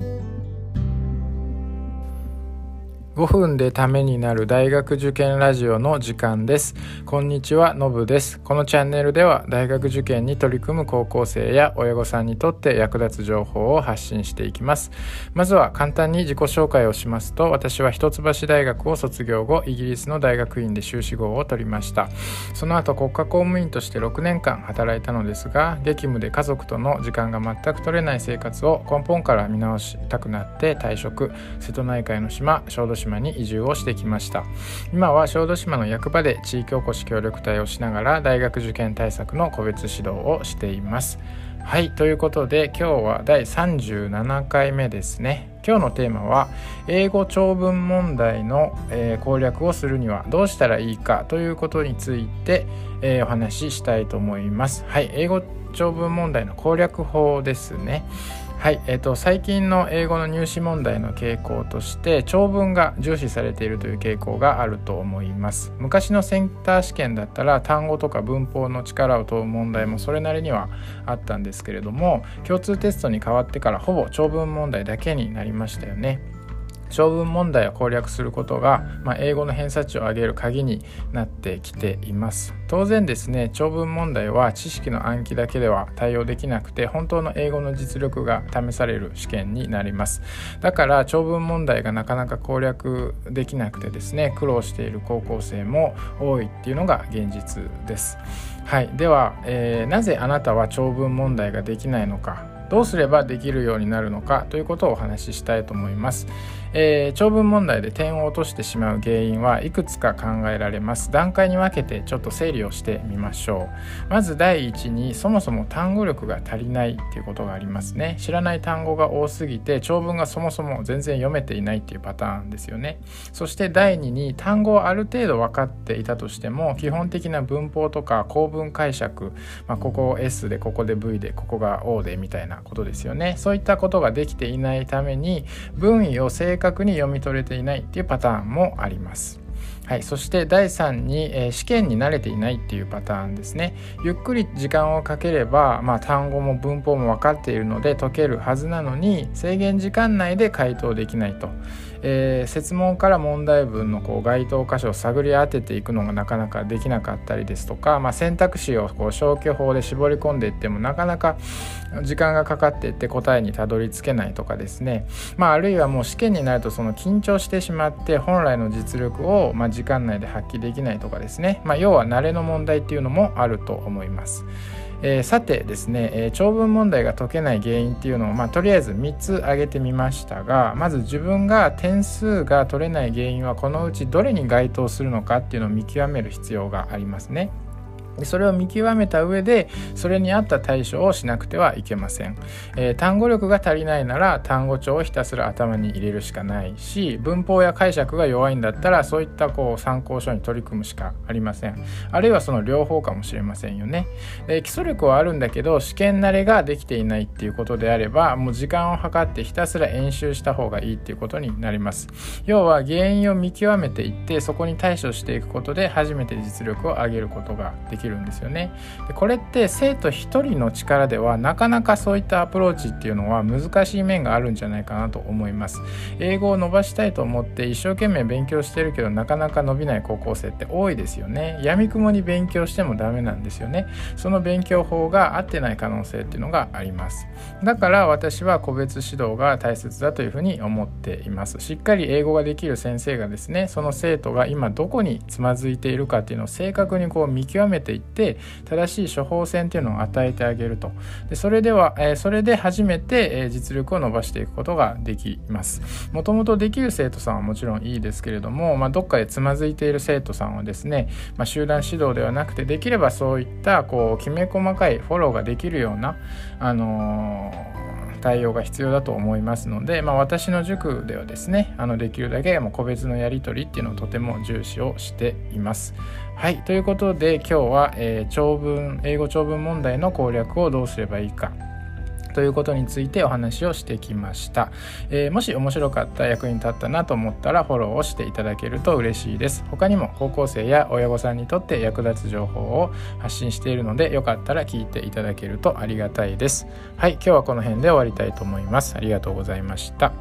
thank you 5分でためになる大学受験ラジオの時間です。こんにちはのぶです。このチャンネルでは大学受験に取り組む高校生や親御さんにとって役立つ情報を発信していきます。まずは簡単に自己紹介をしますと私は一橋大学を卒業後イギリスの大学院で修士号を取りました。その後国家公務員として6年間働いたのですが激務で家族との時間が全く取れない生活を根本から見直したくなって退職。瀬戸内海の島小豆島島に移住をしてきました。今は小豆島の役場で地域おこし協力隊をしながら大学受験対策の個別指導をしています。はいということで今日は第37回目ですね。今日のテーマは英語長文問題の、えー、攻略をするにはどうしたらいいかということについて、えー、お話ししたいと思います。はい英語長文問題の攻略法ですね。はい、えーと、最近の英語の入試問題の傾向として長文が重視されているという傾向があると思います。昔のセンター試験だったら単語とか文法の力を問う問題もそれなりにはあったんですけれども共通テストに変わってからほぼ長文問題だけになりましたよね。長文問題を攻略することが、まあ、英語の偏差値を上げる鍵になってきています。当然ですね長文問題は知識の暗記だけでは対応できなくて本当の英語の実力が試される試験になります。だから長文問題がなかなか攻略できなくてですね苦労している高校生も多いっていうのが現実です。はい。では、えー、なぜあなたは長文問題ができないのかどうすればできるようになるのかということをお話ししたいと思います。えー、長文問題で点を落としてしまう原因はいくつか考えられます。段階に分けてちょっと整理をしてみましょう。まず第一にそもそも単語力が足りないっていうことがありますね。知らない単語が多すぎて長文がそもそも全然読めていないっていうパターンですよね。そして第二に単語をある程度分かっていたとしても基本的な文法とか構文解釈、まあ、ここ S でここで V でここが O でみたいなことですよね。そういったことができていないために文意を正確に読み取れていないっていうパターンもあります。はい、そして第3に、えー、試験に慣れていないっていうパターンですね。ゆっくり時間をかければ、まあ、単語も文法も分かっているので解けるはずなのに制限時間内で回答できないと。えー、設問から問題文のこう該当箇所を探り当てていくのがなかなかできなかったりですとか、まあ、選択肢をこう消去法で絞り込んでいってもなかなか時間がかかっていって答えにたどり着けないとかですね、まあ、あるいはもう試験になるとその緊張してしまって本来の実力をま時間内で発揮できないとかですね、まあ、要は慣れの問題っていうのもあると思います。えー、さてですね、えー、長文問題が解けない原因っていうのを、まあ、とりあえず3つ挙げてみましたがまず自分が点数が取れない原因はこのうちどれに該当するのかっていうのを見極める必要がありますね。それを見極めた上でそれに合った対処をしなくてはいけません、えー、単語力が足りないなら単語帳をひたすら頭に入れるしかないし文法や解釈が弱いんだったらそういったこう参考書に取り組むしかありません。あるいはその両方かもしれませんよね。で基礎力はあるんだけど試験慣れができていないっていうことであればもう時間を計ってひたすら演習した方がいいっていうことになります。要は原因を見極めていってそこに対処していくことで初めて実力を上げることができきるんですよね。でこれって生徒1人の力ではなかなかそういったアプローチっていうのは難しい面があるんじゃないかなと思います。英語を伸ばしたいと思って一生懸命勉強してるけどなかなか伸びない高校生って多いですよね。やみくもに勉強してもダメなんですよね。その勉強法が合ってない可能性っていうのがあります。だから私は個別指導が大切だというふうに思っています。しっかり英語ができる先生がですね、その生徒が今どこにつまずいているかっていうのを正確にこう見極めていって正しい処方箋っていうのを与えてあげると。でそれでは、え、それで初めて、え、実力を伸ばしていくことができます。もともとできる生徒さんはもちろんいいですけれども、まあ、どっかでつまずいている生徒さんはですね、まあ、集団指導ではなくてできればそういったこうきめ細かいフォローができるようなあのー対応が必要だと思いますので、まあ、私の塾ではですねあのできるだけもう個別のやり取りっていうのをとても重視をしています。はいということで今日は、えー、長文英語長文問題の攻略をどうすればいいかということについてお話をしてきました、えー、もし面白かった役に立ったなと思ったらフォローをしていただけると嬉しいです。他にも高校生や親御さんにとって役立つ情報を発信しているのでよかったら聞いていただけるとありがたいです。はい今日はこの辺で終わりたいと思います。ありがとうございました。